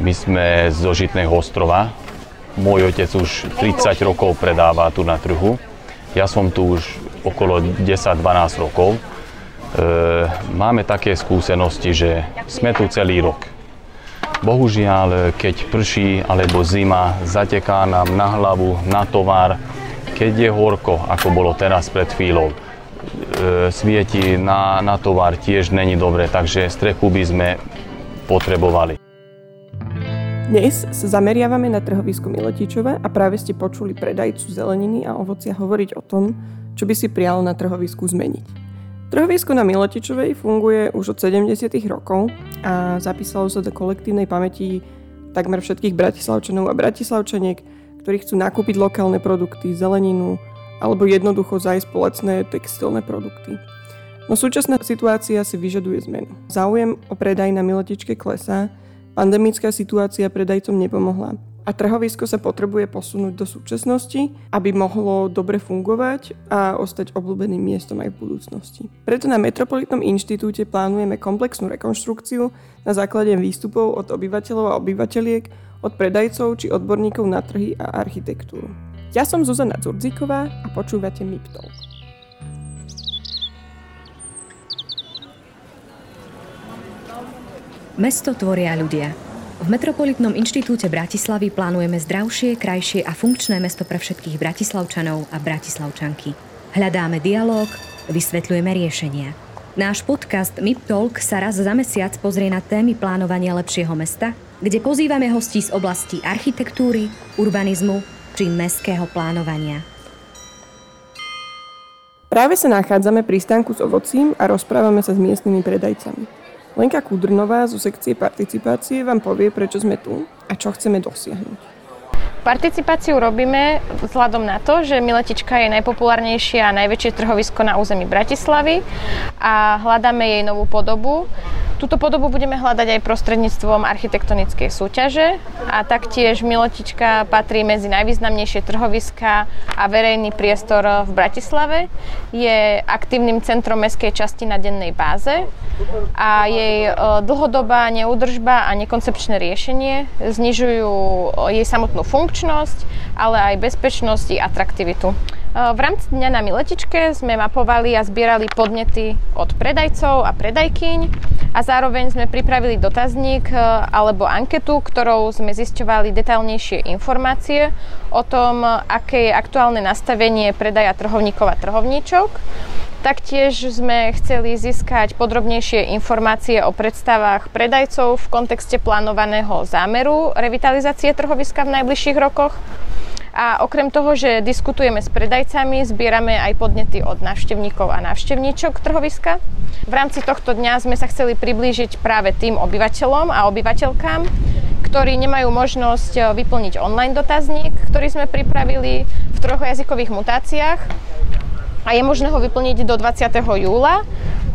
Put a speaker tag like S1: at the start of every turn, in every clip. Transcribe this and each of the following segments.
S1: My sme zo Žitného ostrova. Môj otec už 30 rokov predáva tu na trhu. Ja som tu už okolo 10-12 rokov. E, máme také skúsenosti, že sme tu celý rok. Bohužiaľ, keď prší alebo zima, zateká nám na hlavu, na tovar, keď je horko, ako bolo teraz pred chvíľou, e, svieti na, na tovar tiež není dobre, takže strechu by sme potrebovali.
S2: Dnes sa zameriavame na trhovisku Milotičova a práve ste počuli predajcu zeleniny a ovocia hovoriť o tom, čo by si prijalo na trhovisku zmeniť. Trhovisko na Milotičovej funguje už od 70. rokov a zapísalo sa do kolektívnej pamäti takmer všetkých bratislavčanov a bratislavčaniek, ktorí chcú nakúpiť lokálne produkty, zeleninu alebo jednoducho zajsť po lacné textilné produkty. No súčasná situácia si vyžaduje zmenu. Záujem o predaj na Milotičke klesá Pandemická situácia predajcom nepomohla a trhovisko sa potrebuje posunúť do súčasnosti, aby mohlo dobre fungovať a ostať obľúbeným miestom aj v budúcnosti. Preto na Metropolitnom inštitúte plánujeme komplexnú rekonštrukciu na základe výstupov od obyvateľov a obyvateľiek, od predajcov či odborníkov na trhy a architektúru. Ja som Zuzana Dzurdzíková a počúvate MIPTOLK.
S3: Mesto tvoria ľudia. V Metropolitnom inštitúte Bratislavy plánujeme zdravšie, krajšie a funkčné mesto pre všetkých bratislavčanov a bratislavčanky. Hľadáme dialog, vysvetľujeme riešenia. Náš podcast MIP Talk sa raz za mesiac pozrie na témy plánovania lepšieho mesta, kde pozývame hostí z oblasti architektúry, urbanizmu či mestského plánovania.
S2: Práve sa nachádzame pri stánku s ovocím a rozprávame sa s miestnymi predajcami. Lenka Kudrnová zo sekcie participácie vám povie, prečo sme tu a čo chceme dosiahnuť.
S4: Participáciu robíme vzhľadom na to, že Miletička je najpopulárnejšie a najväčšie trhovisko na území Bratislavy a hľadáme jej novú podobu. Túto podobu budeme hľadať aj prostredníctvom architektonickej súťaže a taktiež Milotička patrí medzi najvýznamnejšie trhoviska a verejný priestor v Bratislave. Je aktívnym centrom mestskej časti na dennej báze a jej e, dlhodobá neúdržba a nekoncepčné riešenie znižujú jej samotnú funkčnosť, ale aj bezpečnosť a atraktivitu. V rámci dňa na Miletičke sme mapovali a zbierali podnety od predajcov a predajkyň a zároveň sme pripravili dotazník e, alebo anketu, ktorou sme zisťovali detailnejšie informácie o tom, aké je aktuálne nastavenie predaja trhovníkov a trhovníčok. Taktiež sme chceli získať podrobnejšie informácie o predstavách predajcov v kontexte plánovaného zámeru revitalizácie trhoviska v najbližších rokoch a okrem toho, že diskutujeme s predajcami, zbierame aj podnety od návštevníkov a návštevníčok trhoviska. V rámci tohto dňa sme sa chceli priblížiť práve tým obyvateľom a obyvateľkám, ktorí nemajú možnosť e, vyplniť online dotazník, ktorý sme pripravili v troch jazykových mutáciách a je možné ho vyplniť do 20. júla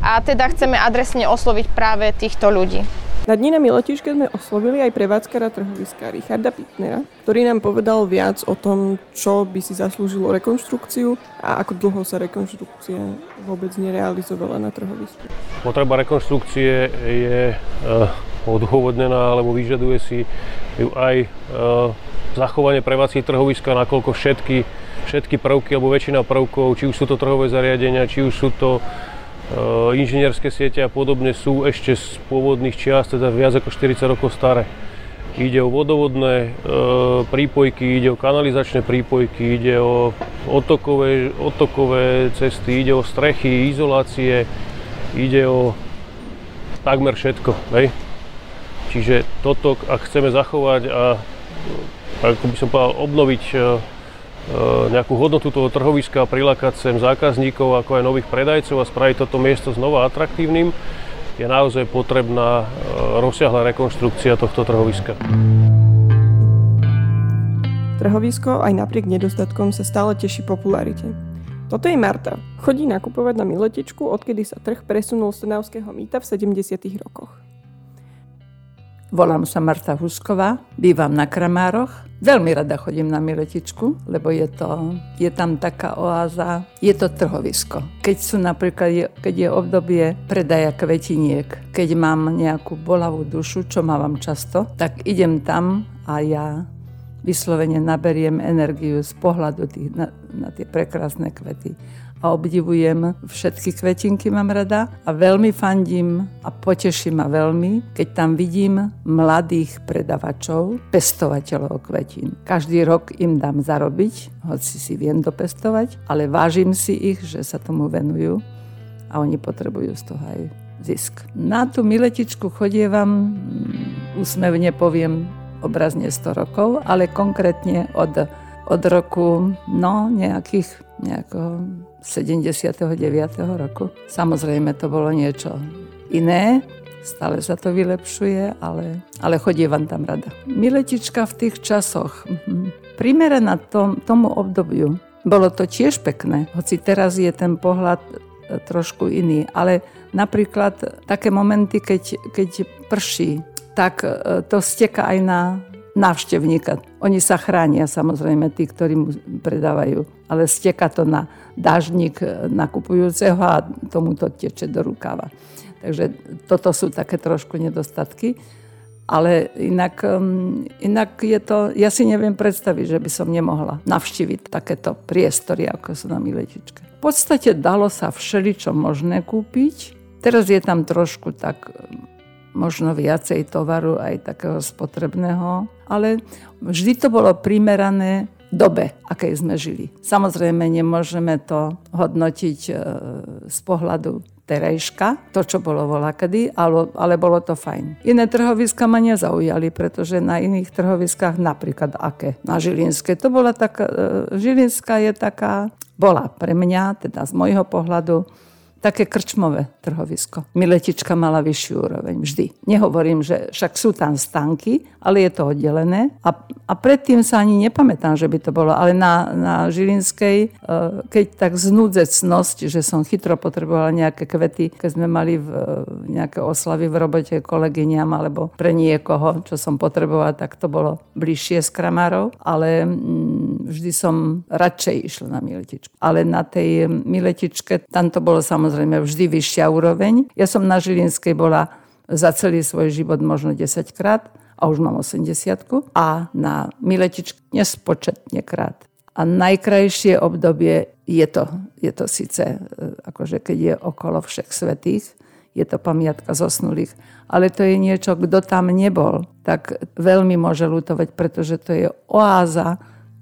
S4: a teda chceme adresne osloviť práve týchto ľudí.
S2: Na dni na Milotiške sme oslovili aj prevádzkara trhoviska Richarda Pitnera, ktorý nám povedal viac o tom, čo by si zaslúžilo rekonštrukciu a ako dlho sa rekonštrukcia vôbec nerealizovala na trhovisku.
S5: Potreba rekonštrukcie je uh, odôvodnená, alebo vyžaduje si ju aj uh, zachovanie prevádzky trhoviska, nakoľko všetky, všetky prvky alebo väčšina prvkov, či už sú to trhové zariadenia, či už sú to inžinierské siete a podobne sú ešte z pôvodných čiast, teda viac ako 40 rokov staré. Ide o vodovodné e, prípojky, ide o kanalizačné prípojky, ide o otokové, otokové cesty, ide o strechy, izolácie, ide o takmer všetko. Hej? Čiže toto, ak chceme zachovať a ako by som povedal, obnoviť E, nejakú hodnotu toho trhoviska, prilákať sem zákazníkov ako aj nových predajcov a spraviť toto miesto znova atraktívnym, je naozaj potrebná e, rozsiahla rekonštrukcia tohto trhoviska.
S2: Trhovisko aj napriek nedostatkom sa stále teší popularite. Toto je Marta. Chodí nakupovať na Miletičku, odkedy sa trh presunul z Trnavského mýta v 70. rokoch.
S6: Volám sa Marta Husková, bývam na Kramároch. Veľmi rada chodím na Miletičku, lebo je, to, je tam taká oáza, je to trhovisko. Keď sú napríklad, keď je obdobie predaja kvetiniek, keď mám nejakú bolavú dušu, čo mávam často, tak idem tam a ja vyslovene naberiem energiu z pohľadu tých, na, na tie prekrásne kvety a obdivujem všetky kvetinky, mám rada a veľmi fandím a poteší ma veľmi, keď tam vidím mladých predavačov, pestovateľov kvetín. Každý rok im dám zarobiť, hoci si viem dopestovať, ale vážim si ich, že sa tomu venujú a oni potrebujú z toho aj zisk. Na tú miletičku chodievam, mm, úsmevne poviem, obrazne 100 rokov, ale konkrétne od, od roku, no, nejakých, nejakého 79. roku. Samozrejme, to bolo niečo iné, stále sa to vylepšuje, ale, ale chodievam tam rada. Miletička v tých časoch, mhm. primeraná tom, tomu obdobiu, bolo to tiež pekné, hoci teraz je ten pohľad e, trošku iný, ale napríklad také momenty, keď, keď prší, tak e, to steka aj na návštevníka. Oni sa chránia samozrejme, tí, ktorí mu predávajú, ale steka to na dážnik nakupujúceho a tomu to teče do rukáva. Takže toto sú také trošku nedostatky. Ale inak, inak je to, ja si neviem predstaviť, že by som nemohla navštíviť takéto priestory, ako sú na Miletičke. V podstate dalo sa všeličo možné kúpiť. Teraz je tam trošku tak možno viacej tovaru aj takého spotrebného, ale vždy to bolo primerané dobe, akej sme žili. Samozrejme, nemôžeme to hodnotiť e, z pohľadu terejška, to, čo bolo volakedy, ale, ale bolo to fajn. Iné trhoviska ma nezaujali, pretože na iných trhoviskách, napríklad aké? Na Žilinské. To bola taká, e, Žilinská je taká, bola pre mňa, teda z môjho pohľadu, také krčmové trhovisko. Miletička mala vyššiu úroveň vždy. Nehovorím, že však sú tam stanky, ale je to oddelené. A, a predtým sa ani nepamätám, že by to bolo. Ale na, na Žilinskej, e, keď tak znúdzecnosť, že som chytro potrebovala nejaké kvety, keď sme mali v, nejaké oslavy v robote kolegyňam alebo pre niekoho, čo som potrebovala, tak to bolo bližšie s kramárov. Ale mm, vždy som radšej išla na Miletičku. Ale na tej Miletičke, tam to bolo samozrejme samozrejme vždy vyššia úroveň. Ja som na Žilinskej bola za celý svoj život možno 10 krát a už mám 80 a na Miletičke nespočetne krát. A najkrajšie obdobie je to, je to síce, e, akože keď je okolo všech svetých, je to pamiatka zosnulých, ale to je niečo, kto tam nebol, tak veľmi môže lutovať, pretože to je oáza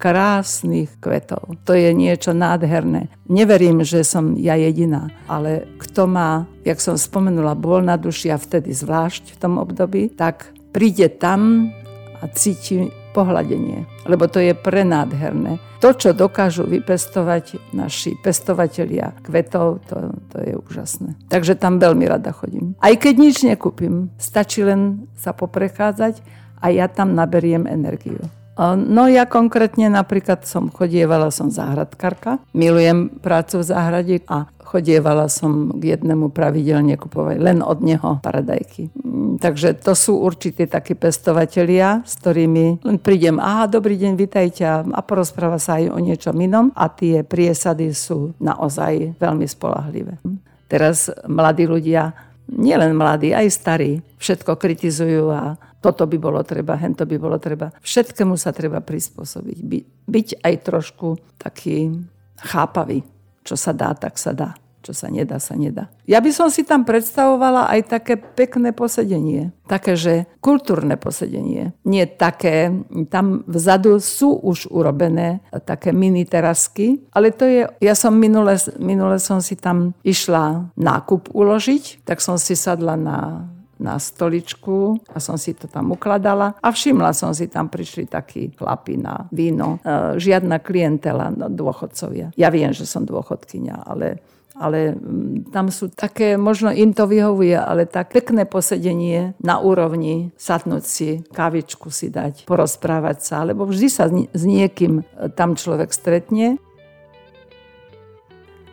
S6: krásnych kvetov. To je niečo nádherné. Neverím, že som ja jediná, ale kto má, jak som spomenula, bol na duši a vtedy zvlášť v tom období, tak príde tam a cíti pohľadenie, lebo to je prenádherné. To, čo dokážu vypestovať naši pestovatelia kvetov, to, to je úžasné. Takže tam veľmi rada chodím. Aj keď nič nekúpim, stačí len sa poprechádzať a ja tam naberiem energiu. No ja konkrétne napríklad som chodievala, som záhradkarka, milujem prácu v záhrade a chodievala som k jednému pravidelne kupovať len od neho paradajky. Mm, takže to sú určité takí pestovatelia, s ktorými len prídem, aha, dobrý deň, vitajte a porozpráva sa aj o niečom inom a tie priesady sú naozaj veľmi spolahlivé. Teraz mladí ľudia, nielen mladí, aj starí, všetko kritizujú a toto by bolo treba, hento by bolo treba. Všetkému sa treba prispôsobiť. By, byť aj trošku taký chápavý. Čo sa dá, tak sa dá. Čo sa nedá, sa nedá. Ja by som si tam predstavovala aj také pekné posedenie. Také, že kultúrne posedenie. Nie také, tam vzadu sú už urobené také mini terasky, ale to je, ja som minule, minule som si tam išla nákup uložiť, tak som si sadla na na stoličku a som si to tam ukladala a všimla som si tam prišli takí chlapi na víno. E, žiadna klientela, no, dôchodcovia. Ja viem, že som dôchodkynia, ale ale mm, tam sú také, možno im to vyhovuje, ale tak pekné posedenie na úrovni, satnúť si, kávičku si dať, porozprávať sa, lebo vždy sa s niekým e, tam človek stretne.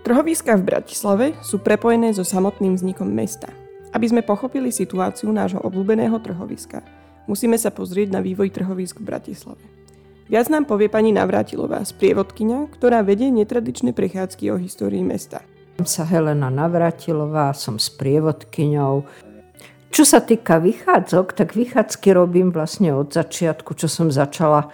S2: Trhoviska v Bratislave sú prepojené so samotným vznikom mesta. Aby sme pochopili situáciu nášho obľúbeného trhoviska, musíme sa pozrieť na vývoj trhovísk v Bratislave. Viac nám povie pani Navrátilová, sprievodkynia, ktorá vedie netradičné prechádzky o histórii mesta.
S7: Sa Helena Navrátilová, som sprievodkyňou. Čo sa týka vychádzok, tak vychádzky robím vlastne od začiatku, čo som začala e,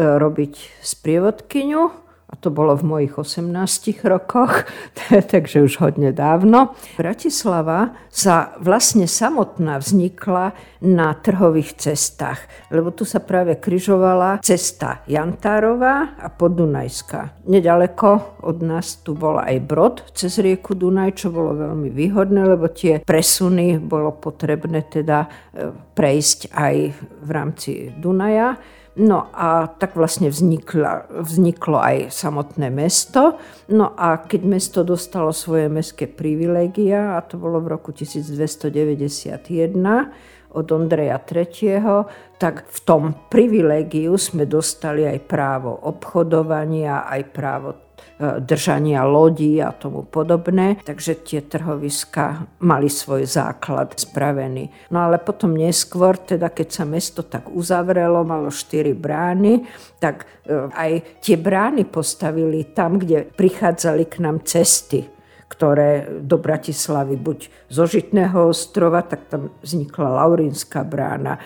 S7: robiť sprievodkyňu a to bolo v mojich 18 rokoch, takže už hodne dávno. Bratislava sa vlastne samotná vznikla na trhových cestách, lebo tu sa práve kryžovala cesta Jantárová a Podunajská. Nedaleko od nás tu bol aj brod cez rieku Dunaj, čo bolo veľmi výhodné, lebo tie presuny bolo potrebné teda e, prejsť aj v rámci Dunaja. No a tak vlastne vznikla, vzniklo aj samotné mesto. No a keď mesto dostalo svoje mestské privilégia, a to bolo v roku 1291 od Ondreja III., tak v tom privilégiu sme dostali aj právo obchodovania, aj právo E, držania lodí a tomu podobné. Takže tie trhoviska mali svoj základ spravený. No ale potom neskôr, teda keď sa mesto tak uzavrelo, malo štyri brány, tak e, aj tie brány postavili tam, kde prichádzali k nám cesty ktoré do Bratislavy buď zo Žitného ostrova, tak tam vznikla Laurinská brána,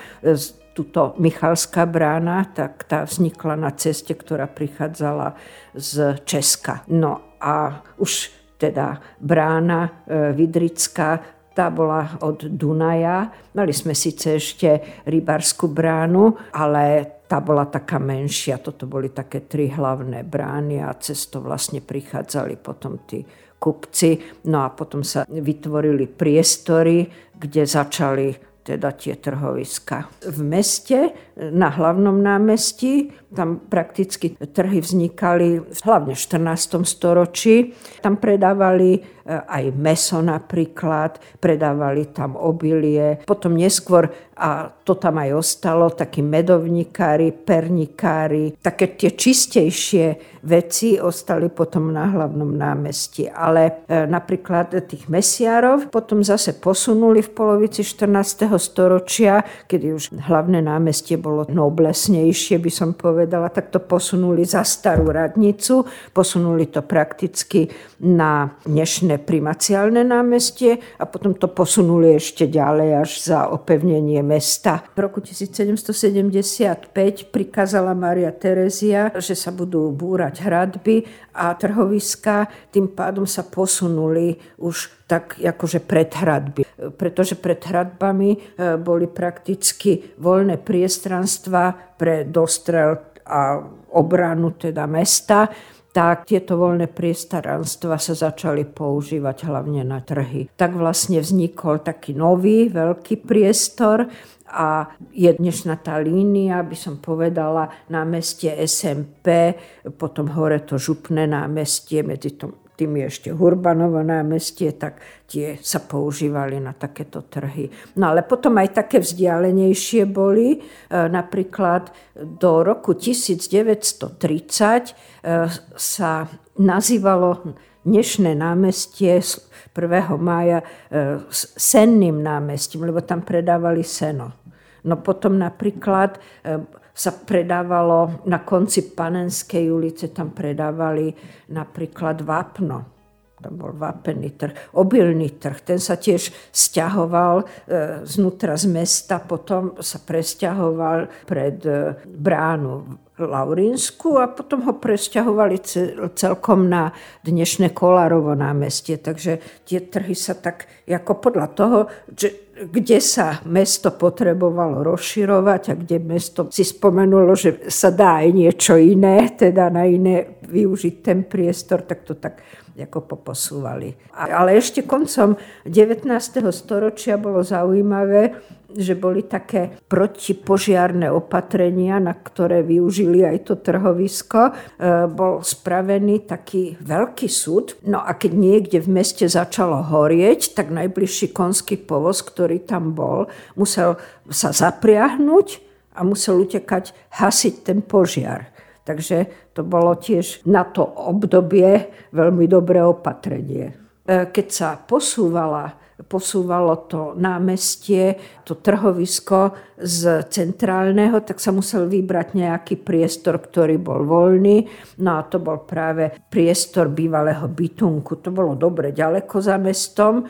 S7: tuto Michalská brána, tak tá vznikla na ceste, ktorá prichádzala z Česka. No a už teda brána e, Vidrická, tá bola od Dunaja. Mali sme síce ešte rybarskú bránu, ale tá bola taká menšia. Toto boli také tri hlavné brány a cez vlastne prichádzali potom tí kupci. No a potom sa vytvorili priestory, kde začali teda tie trhoviska. V meste, na hlavnom námestí, tam prakticky trhy vznikali hlavne v 14. storočí. Tam predávali Eh, aj meso napríklad, predávali tam obilie. Potom neskôr, a to tam aj ostalo, takí medovníkári, pernikári, také tie čistejšie veci ostali potom na hlavnom námestí. Ale eh, napríklad tých mesiarov potom zase posunuli v polovici 14. storočia, kedy už hlavné námestie bolo noblesnejšie, by som povedala, tak to posunuli za starú radnicu, posunuli to prakticky na dnešné primaciálne námestie a potom to posunuli ešte ďalej až za opevnenie mesta. V roku 1775 prikázala Maria Terezia, že sa budú búrať hradby a trhoviska, tým pádom sa posunuli už tak akože pred hradby. Pretože pred hradbami e, boli prakticky voľné priestranstva pre dostrel a obranu teda mesta tak tieto voľné priestoranstva sa začali používať hlavne na trhy. Tak vlastne vznikol taký nový veľký priestor a je dnešná tá línia, by som povedala, námestie SMP, potom hore to župné námestie, medzi tom, tým je ešte Hurbanovo námestie, tak tie sa používali na takéto trhy. No ale potom aj také vzdialenejšie boli, e, napríklad do roku 1930 e, sa nazývalo dnešné námestie 1. mája e, senným námestím, lebo tam predávali seno. No potom napríklad sa predávalo na konci Panenskej ulice, tam predávali napríklad vápno. Tam bol vápený trh, obilný trh, ten sa tiež stiahoval e, znútra z mesta, potom sa presťahoval pred e, bránu Laurinsku a potom ho presťahovali celkom na dnešné Kolárovo námestie. Takže tie trhy sa tak, ako podľa toho, že kde sa mesto potrebovalo rozširovať a kde mesto si spomenulo, že sa dá aj niečo iné, teda na iné využiť ten priestor, tak to tak ako poposúvali. Ale ešte koncom 19. storočia bolo zaujímavé, že boli také protipožiarné opatrenia, na ktoré využili aj to trhovisko. E, bol spravený taký veľký súd. No a keď niekde v meste začalo horieť, tak najbližší konský povoz, ktorý tam bol, musel sa zapriahnuť a musel utekať hasiť ten požiar. Takže to bolo tiež na to obdobie veľmi dobré opatrenie. E, keď sa posúvala posúvalo to námestie, to trhovisko z centrálneho, tak sa musel vybrať nejaký priestor, ktorý bol voľný. No a to bol práve priestor bývalého bytunku. To bolo dobre ďaleko za mestom.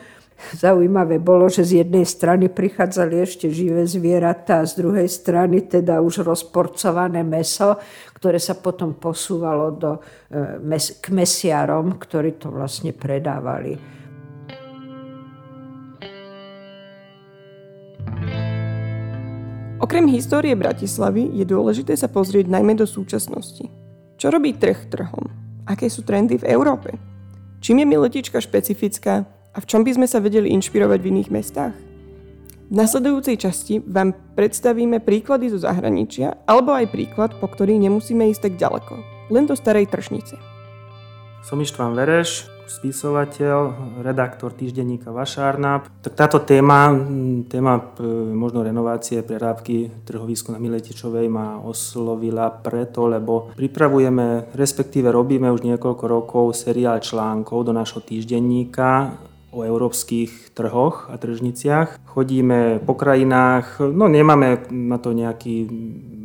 S7: Zaujímavé bolo, že z jednej strany prichádzali ešte živé zvieratá a z druhej strany teda už rozporcované meso, ktoré sa potom posúvalo do, e, k mesiarom, ktorí to vlastne predávali.
S2: Okrem histórie Bratislavy je dôležité sa pozrieť najmä do súčasnosti. Čo robí trh trhom? Aké sú trendy v Európe? Čím je Miletička špecifická a v čom by sme sa vedeli inšpirovať v iných mestách? V nasledujúcej časti vám predstavíme príklady zo zahraničia alebo aj príklad, po ktorý nemusíme ísť tak ďaleko, len do starej tržnice.
S8: Som Ištván Vereš, spisovateľ, redaktor týždenníka Vašárna. Tak táto téma, téma e, možno renovácie prerábky trhovisku na Miletičovej ma oslovila preto, lebo pripravujeme, respektíve robíme už niekoľko rokov seriál článkov do našho týždenníka o európskych trhoch a tržniciach. Chodíme po krajinách, no nemáme na to nejaký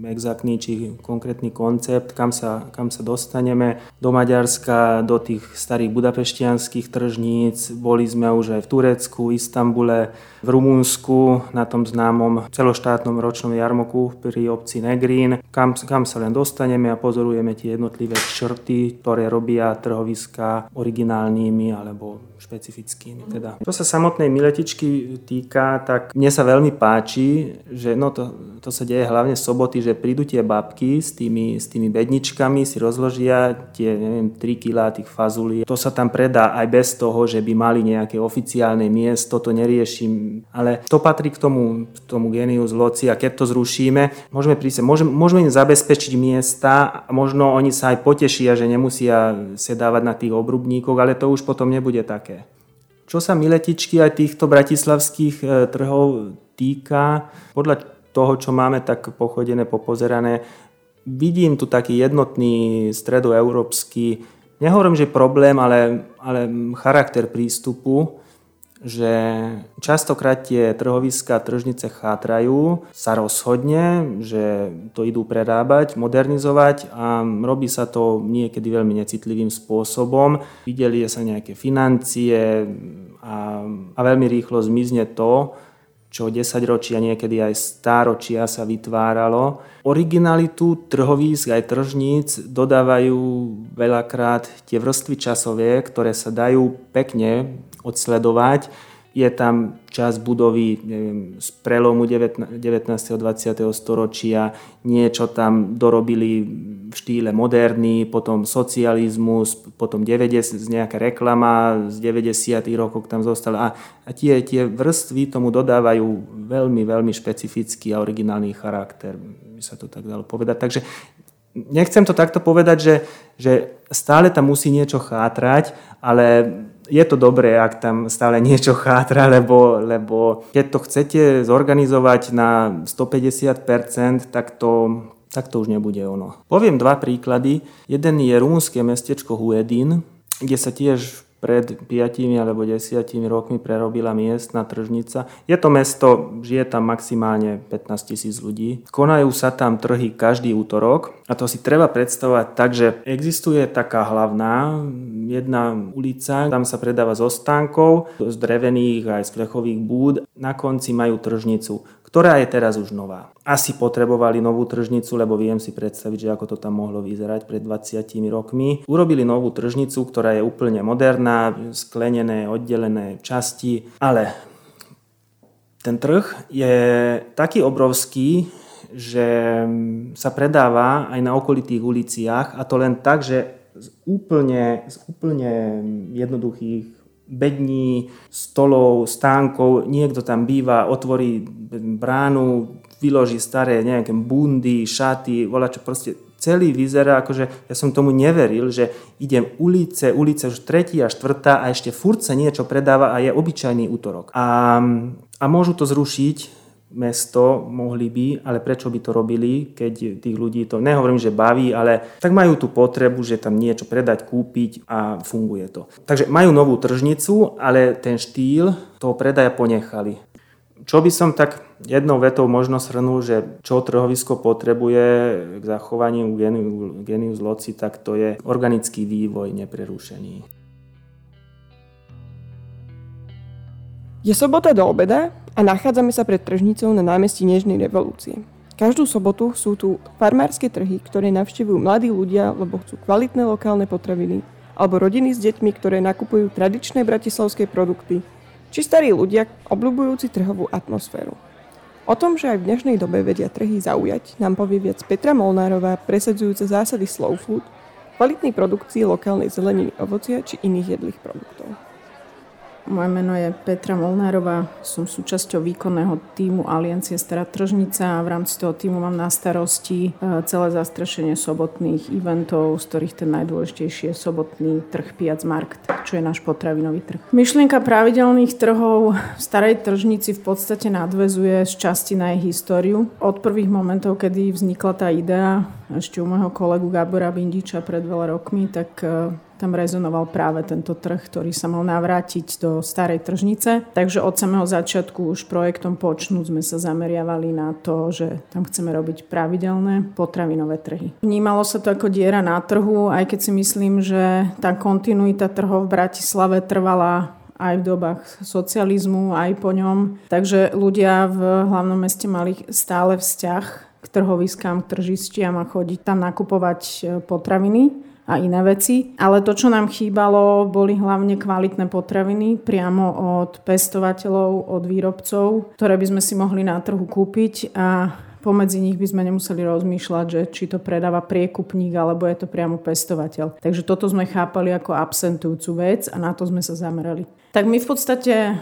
S8: exaktný či konkrétny koncept, kam sa, kam sa dostaneme. Do Maďarska, do tých starých budapeštianských tržníc, boli sme už aj v Turecku, Istambule, v Rumunsku, na tom známom celoštátnom ročnom jarmoku pri obci Negrín, kam, kam sa len dostaneme a pozorujeme tie jednotlivé črty, ktoré robia trhoviska originálnymi alebo špecifickými. Teda. Čo sa samotnej miletičky týka, tak mne sa veľmi páči, že no to, to sa deje hlavne soboty, že prídu tie babky s tými, s tými bedničkami, si rozložia tie, neviem, 3 kg tých fazulí. To sa tam predá aj bez toho, že by mali nejaké oficiálne miesto, to neriešim. Ale to patrí k tomu, k tomu geniu zloci a keď to zrušíme, môžeme, prísť, môžeme, môžeme im zabezpečiť miesta a možno oni sa aj potešia, že nemusia sedávať na tých obrubníkoch, ale to už potom nebude také. Čo sa miletičky aj týchto bratislavských e, trhov týka, podľa toho, čo máme tak pochodené, popozerané, vidím tu taký jednotný stredoeurópsky, nehovorím, že problém, ale, ale charakter prístupu, že častokrát tie trhoviská tržnice chátrajú, sa rozhodne, že to idú prerábať, modernizovať a robí sa to niekedy veľmi necitlivým spôsobom. Videli sa nejaké financie a, a veľmi rýchlo zmizne to, čo 10 ročia, niekedy aj stáročia sa vytváralo. Originalitu trhovísk aj tržníc dodávajú veľakrát tie vrstvy časové, ktoré sa dajú pekne odsledovať je tam čas budovy neviem, z prelomu 19. a 20. storočia, niečo tam dorobili v štýle moderný, potom socializmus, potom 90, nejaká reklama z 90. rokov tam zostala. A, a tie, tie vrstvy tomu dodávajú veľmi, veľmi špecifický a originálny charakter, by sa to tak dalo povedať. Takže nechcem to takto povedať, že, že stále tam musí niečo chátrať, ale je to dobré, ak tam stále niečo chátra, lebo, lebo keď to chcete zorganizovať na 150%, tak to, tak to už nebude ono. Poviem dva príklady. Jeden je rumúnske mestečko Huedin, kde sa tiež pred 5 alebo 10 rokmi prerobila miestna tržnica. Je to mesto, žije tam maximálne 15 tisíc ľudí. Konajú sa tam trhy každý útorok a to si treba predstavovať tak, že existuje taká hlavná jedna ulica, tam sa predáva zo stánkov, z drevených aj z plechových búd. Na konci majú tržnicu ktorá je teraz už nová. Asi potrebovali novú tržnicu, lebo viem si predstaviť, že ako to tam mohlo vyzerať pred 20 rokmi. Urobili novú tržnicu, ktorá je úplne moderná, sklenené, oddelené časti, ale ten trh je taký obrovský, že sa predáva aj na okolitých uliciach a to len tak, že z úplne, z úplne jednoduchých bední, stolov, stánkov, niekto tam býva, otvorí bránu, vyloží staré nejaké bundy, šaty, volá čo proste celý vyzerá, akože ja som tomu neveril, že idem ulice, ulice už tretí a štvrtá a ešte furt sa niečo predáva a je obyčajný útorok. A, a môžu to zrušiť mesto, mohli by, ale prečo by to robili, keď tých ľudí to, nehovorím, že baví, ale tak majú tú potrebu, že tam niečo predať, kúpiť a funguje to. Takže majú novú tržnicu, ale ten štýl toho predaja ponechali. Čo by som tak jednou vetou možno shrnul, že čo trhovisko potrebuje k zachovaniu genius loci, tak to je organický vývoj neprerušený.
S2: Je sobota do obeda a nachádzame sa pred tržnicou na námestí Nežnej revolúcie. Každú sobotu sú tu farmárske trhy, ktoré navštevujú mladí ľudia, lebo chcú kvalitné lokálne potraviny, alebo rodiny s deťmi, ktoré nakupujú tradičné bratislavské produkty, či starí ľudia obľúbujúci trhovú atmosféru. O tom, že aj v dnešnej dobe vedia trhy zaujať, nám povie viac Petra Molnárová, presadzujúca zásady slow food, kvalitnej produkcii lokálnej zeleniny, ovocia či iných jedlých produktov.
S9: Moje meno je Petra Molnárová, som súčasťou výkonného týmu Aliancie Stará tržnica a v rámci toho týmu mám na starosti e, celé zastrešenie sobotných eventov, z ktorých ten najdôležitejší je sobotný trh Piac Markt, čo je náš potravinový trh. Myšlienka pravidelných trhov v Starej tržnici v podstate nadvezuje z časti na jej históriu. Od prvých momentov, kedy vznikla tá idea, ešte u môjho kolegu Gabora Bindiča pred veľa rokmi, tak e, tam rezonoval práve tento trh, ktorý sa mal navrátiť do starej tržnice. Takže od samého začiatku už projektom Počnúť sme sa zameriavali na to, že tam chceme robiť pravidelné potravinové trhy. Vnímalo sa to ako diera na trhu, aj keď si myslím, že tá kontinuita trhov v Bratislave trvala aj v dobách socializmu, aj po ňom. Takže ľudia v hlavnom meste mali stále vzťah k trhoviskám, k tržistiam a chodiť tam nakupovať potraviny a iné veci. Ale to, čo nám chýbalo, boli hlavne kvalitné potraviny priamo od pestovateľov, od výrobcov, ktoré by sme si mohli na trhu kúpiť a pomedzi nich by sme nemuseli rozmýšľať, že či to predáva priekupník alebo je to priamo pestovateľ. Takže toto sme chápali ako absentujúcu vec a na to sme sa zamerali. Tak my v podstate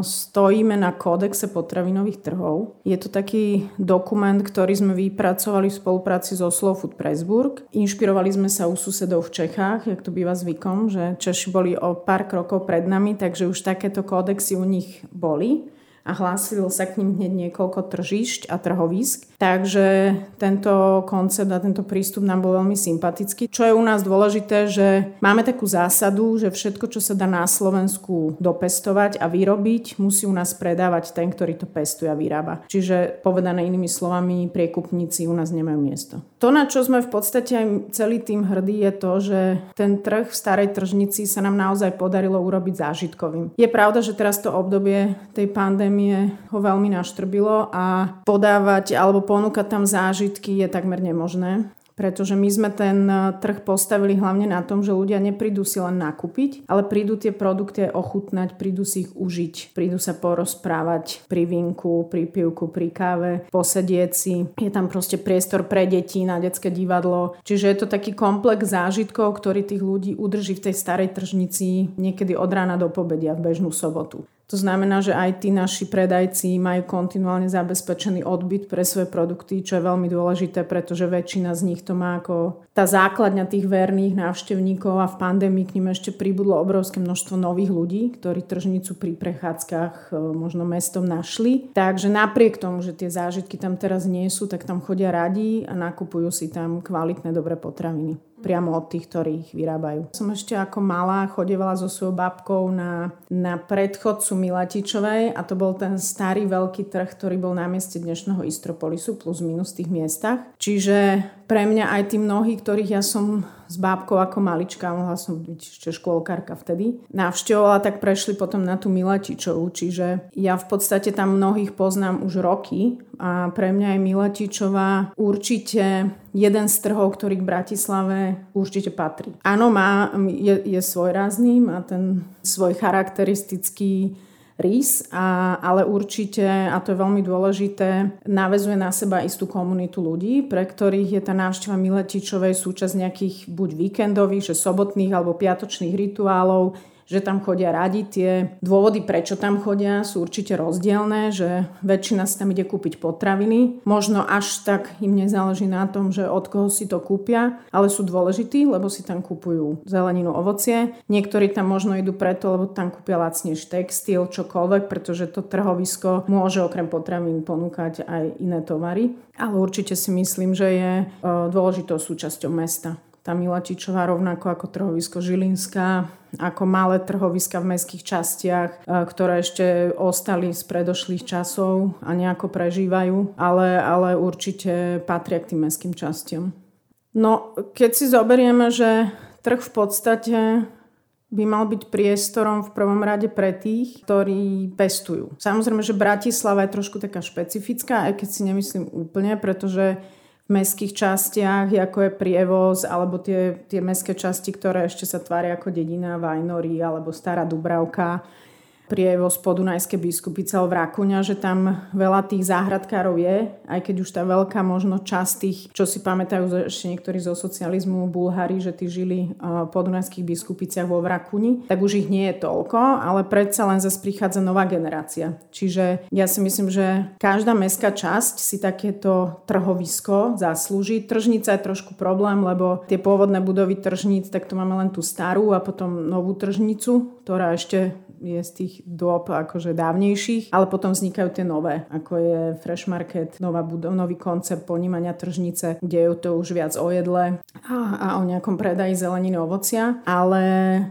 S9: stojíme na kódexe potravinových trhov. Je to taký dokument, ktorý sme vypracovali v spolupráci so Slow Food Pressburg. Inšpirovali sme sa u susedov v Čechách, jak to býva zvykom, že Češi boli o pár krokov pred nami, takže už takéto kódexy u nich boli a hlásilo sa k ním hneď niekoľko tržišť a trhovisk. Takže tento koncept a tento prístup nám bol veľmi sympatický. Čo je u nás dôležité, že máme takú zásadu, že všetko, čo sa dá na Slovensku dopestovať a vyrobiť, musí u nás predávať ten, ktorý to pestuje a vyrába. Čiže povedané inými slovami, priekupníci u nás nemajú miesto. To, na čo sme v podstate aj celý tým hrdí, je to, že ten trh v starej tržnici sa nám naozaj podarilo urobiť zážitkovým. Je pravda, že teraz to obdobie tej pandémie pandémie ho veľmi naštrbilo a podávať alebo ponúkať tam zážitky je takmer nemožné pretože my sme ten e, trh postavili hlavne na tom, že ľudia neprídu si len nakúpiť, ale prídu tie produkty ochutnať, prídu si ich užiť, prídu sa porozprávať pri vinku, pri pivku, pri káve, posedieť si. Je tam proste priestor pre deti na detské divadlo. Čiže je to taký komplex zážitkov, ktorý tých ľudí udrží v tej starej tržnici niekedy od rána do pobedia v bežnú sobotu. To znamená, že aj tí naši predajci majú kontinuálne zabezpečený odbyt pre svoje produkty, čo je veľmi dôležité, pretože väčšina z nich to má ako tá základňa tých verných návštevníkov a v pandémii k nim ešte pribudlo obrovské množstvo nových ľudí, ktorí tržnicu pri prechádzkach e, možno mestom našli. Takže napriek tomu, že tie zážitky tam teraz nie sú, tak tam chodia radi a nakupujú si tam kvalitné dobré potraviny priamo od tých, ktorí ich vyrábajú. Som ešte ako malá chodevala so svojou babkou na, na predchodcu Milatičovej a to bol ten starý veľký trh, ktorý bol na mieste dnešného Istropolisu plus minus v tých miestach. Čiže pre mňa aj tí mnohí, ktorých ja som s bábkou ako malička, mohla som byť ešte škôlkarka vtedy, navštevovala, tak prešli potom na tú Milatičovú. Čiže ja v podstate tam mnohých poznám už roky a pre mňa je Milatičová určite jeden z trhov, ktorý k Bratislave určite patrí. Áno, má, je, je svojrázný, má ten svoj charakteristický rys, a, ale určite, a to je veľmi dôležité, navezuje na seba istú komunitu ľudí, pre ktorých je tá návšteva Miletičovej súčasť nejakých buď víkendových, že sobotných alebo piatočných rituálov, že tam chodia radi. Tie dôvody, prečo tam chodia, sú určite rozdielne, že väčšina si tam ide kúpiť potraviny. Možno až tak im nezáleží na tom, že od koho si to kúpia, ale sú dôležití, lebo si tam kúpujú zeleninu, ovocie. Niektorí tam možno idú preto, lebo tam kúpia lacnejší textil, čokoľvek, pretože to trhovisko môže okrem potravín ponúkať aj iné tovary. Ale určite si myslím, že je e, dôležitou súčasťou mesta tá Milatičová rovnako ako trhovisko Žilinská, ako malé trhoviska v mestských častiach, e, ktoré ešte ostali z predošlých časov a nejako prežívajú, ale, ale určite patria k tým mestským častiam. No, keď si zoberieme, že trh v podstate by mal byť priestorom v prvom rade pre tých, ktorí pestujú. Samozrejme, že Bratislava je trošku taká špecifická, aj keď si nemyslím úplne, pretože mestských častiach, ako je prievoz, alebo tie, tie mestské časti, ktoré ešte sa tvária ako dedina Vajnory alebo Stará Dubravka, prievoz Podunajské biskupice v Rakuňa, že tam veľa tých záhradkárov je, aj keď už tá veľká možno časť tých, čo si pamätajú ešte niektorí zo socializmu, Bulhári, že tí žili v Podunajských biskupiciach vo Vrakuni, tak už ich nie je toľko, ale predsa len zase prichádza nová generácia. Čiže ja si myslím, že každá mestská časť si takéto trhovisko zaslúži. Tržnica je trošku problém, lebo tie pôvodné budovy tržníc, tak to máme len tú starú a potom novú tržnicu, ktorá ešte je z tých dôb akože dávnejších, ale potom vznikajú tie nové, ako je Fresh Market, nová budov, nový koncept ponímania tržnice, kde je to už viac o jedle a, a o nejakom predaji zeleniny ovocia. Ale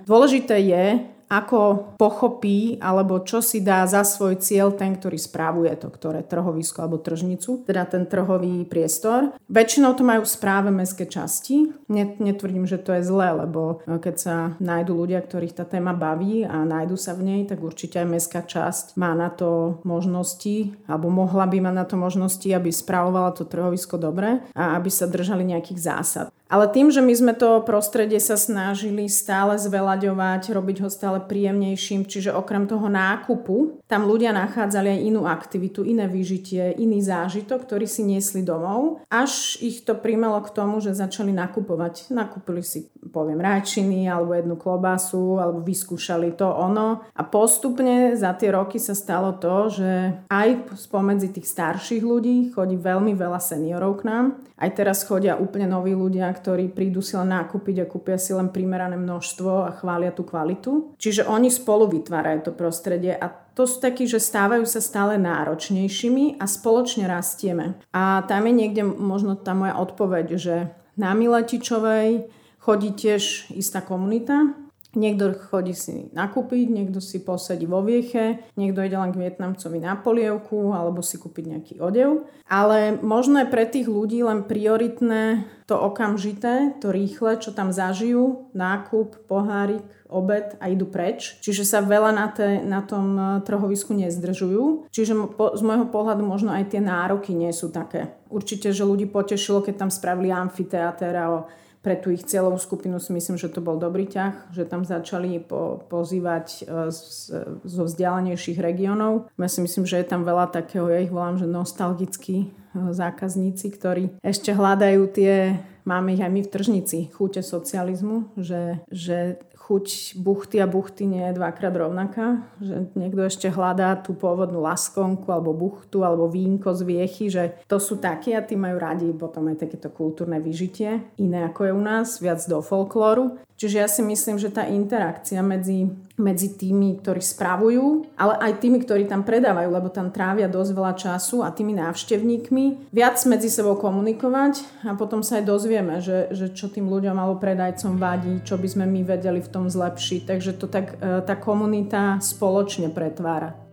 S9: dôležité je, ako pochopí alebo čo si dá za svoj cieľ ten, ktorý správuje to, ktoré trhovisko alebo tržnicu, teda ten trhový priestor. Väčšinou to majú správe mestské časti. Netvrdím, že to je zlé, lebo e, keď sa nájdú ľudia, ktorých tá téma baví a nájdu sa v nej, tak určite aj mestská časť má na to možnosti, alebo mohla by mať na to možnosti, aby správovala to trhovisko dobre a aby sa držali nejakých zásad. Ale tým, že my sme to prostredie sa snažili stále zvelaďovať, robiť ho stále príjemnejším, čiže okrem toho nákupu, tam ľudia nachádzali aj inú aktivitu, iné vyžitie, iný zážitok, ktorý si niesli domov, až ich to primelo k tomu, že začali nakupovať. Nakúpili si, poviem, rajčiny alebo jednu klobásu, alebo vyskúšali to ono. A postupne za tie roky sa stalo to, že aj spomedzi tých starších ľudí chodí veľmi veľa seniorov k nám. Aj teraz chodia úplne noví ľudia, ktorí prídu si len nakúpiť a kúpia si len primerané množstvo a chvália tú kvalitu. Čiže oni spolu vytvárajú to prostredie a to sú takí, že stávajú sa stále náročnejšími a spoločne rastieme. A tam je niekde možno tá moja odpoveď, že na Miletičovej chodí tiež istá komunita, Niekto chodí si nakúpiť, niekto si posadí vo vieche, niekto ide len k Vietnamcovi na polievku alebo si kúpiť nejaký odev. Ale možno je pre tých ľudí len prioritné to okamžité, to rýchle, čo tam zažijú, nákup, pohárik, obed a idú preč. Čiže sa veľa na, te, na tom e, trhovisku nezdržujú. Čiže po, z môjho pohľadu možno aj tie nároky nie sú také. Určite, že ľudí potešilo, keď tam spravili amfiteáter a pre tú ich cieľovú skupinu si myslím, že to bol dobrý ťah, že tam začali po, pozývať e, z, zo vzdialenejších regiónov. Ja si myslím, že je tam veľa takého, ja ich volám, že nostalgickí e, zákazníci, ktorí ešte hľadajú tie máme ich aj my v tržnici, chute socializmu, že, že chuť buchty a buchty nie je dvakrát rovnaká, že niekto ešte hľadá tú pôvodnú laskonku alebo buchtu alebo vínko z viechy, že to sú takí a tí majú radi potom aj takéto kultúrne vyžitie, iné ako je u nás, viac do folklóru. Čiže ja si myslím, že tá interakcia medzi, medzi tými, ktorí spravujú, ale aj tými, ktorí tam predávajú, lebo tam trávia dosť veľa času a tými návštevníkmi, viac medzi sebou komunikovať a potom sa aj dozvieme, že, že čo tým ľuďom alebo predajcom vadí, čo by sme my vedeli v tom zlepšiť. Takže to tak e, tá komunita spoločne pretvára.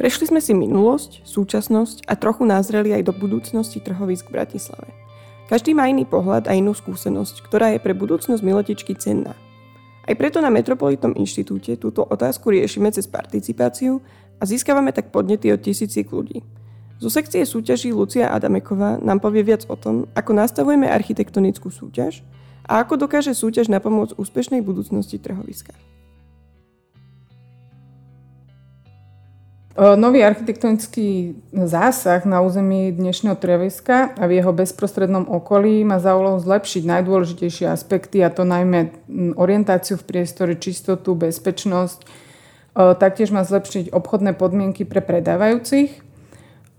S2: Prešli sme si minulosť, súčasnosť a trochu názreli aj do budúcnosti trhovisk v Bratislave. Každý má iný pohľad a inú skúsenosť, ktorá je pre budúcnosť Miletičky cenná. Aj preto na Metropolitnom inštitúte túto otázku riešime cez participáciu a získavame tak podnety od tisíciek ľudí. Zo sekcie súťaží Lucia Adameková nám povie viac o tom, ako nastavujeme architektonickú súťaž a ako dokáže súťaž napomôcť úspešnej budúcnosti trhoviska.
S10: Nový architektonický zásah na území dnešného treviska a v jeho bezprostrednom okolí má za úlohu zlepšiť najdôležitejšie aspekty, a to najmä orientáciu v priestore, čistotu, bezpečnosť. Taktiež má zlepšiť obchodné podmienky pre predávajúcich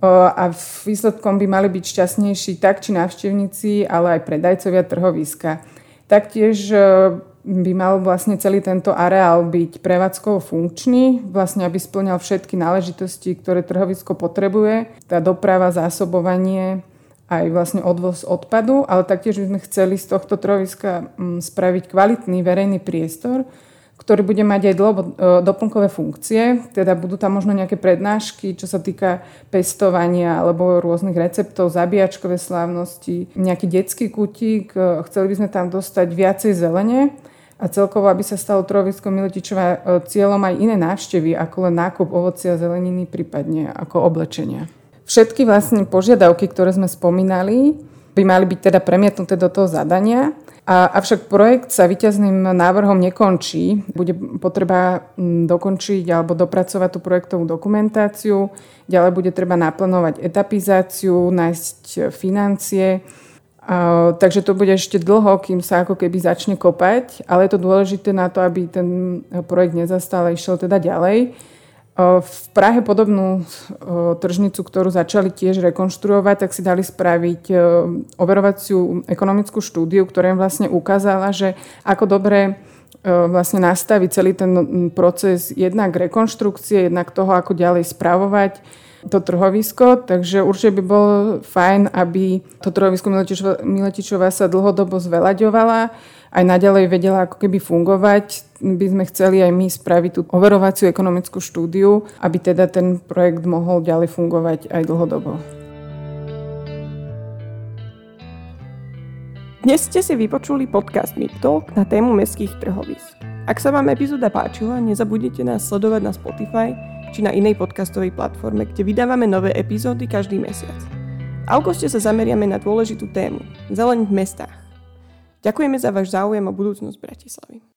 S10: a výsledkom by mali byť šťastnejší tak či návštevníci, ale aj predajcovia trhoviska. Taktiež by mal vlastne celý tento areál byť prevádzkovo funkčný, vlastne aby splňal všetky náležitosti, ktoré trhovisko potrebuje, tá doprava, zásobovanie, aj vlastne odvoz odpadu, ale taktiež by sme chceli z tohto trhoviska mm, spraviť kvalitný verejný priestor, ktorý bude mať aj dlho, e, doplnkové funkcie, teda budú tam možno nejaké prednášky, čo sa týka pestovania alebo rôznych receptov, zabíjačkové slávnosti, nejaký detský kutík, e, chceli by sme tam dostať viacej zelene, a celkovo, aby sa stalo Trovisko Miletičová e, cieľom aj iné návštevy, ako len nákup ovocia a zeleniny, prípadne ako oblečenia. Všetky vlastne požiadavky, ktoré sme spomínali, by mali byť teda premietnuté do toho zadania. A, avšak projekt sa výťazným návrhom nekončí. Bude potreba dokončiť alebo dopracovať tú projektovú dokumentáciu. Ďalej bude treba naplánovať etapizáciu, nájsť financie, takže to bude ešte dlho, kým sa ako keby začne kopať, ale je to dôležité na to, aby ten projekt nezastal a išiel teda ďalej. V Prahe podobnú tržnicu, ktorú začali tiež rekonštruovať, tak si dali spraviť overovaciu ekonomickú štúdiu, ktorá im vlastne ukázala, že ako dobre vlastne nastaviť celý ten proces jednak rekonštrukcie, jednak toho, ako ďalej spravovať to trhovisko, takže určite by bolo fajn, aby to trhovisko Miletičová sa dlhodobo zvelaďovala, aj naďalej vedela ako keby fungovať. By sme chceli aj my spraviť tú overovaciu ekonomickú štúdiu, aby teda ten projekt mohol ďalej fungovať aj dlhodobo.
S2: Dnes ste si vypočuli podcast Meep Talk na tému mestských trhovisk. Ak sa vám epizóda páčila, nezabudnite nás sledovať na Spotify či na inej podcastovej platforme, kde vydávame nové epizódy každý mesiac. V auguste sa zameriame na dôležitú tému – zeleň v mestách. Ďakujeme za váš záujem o budúcnosť Bratislavy.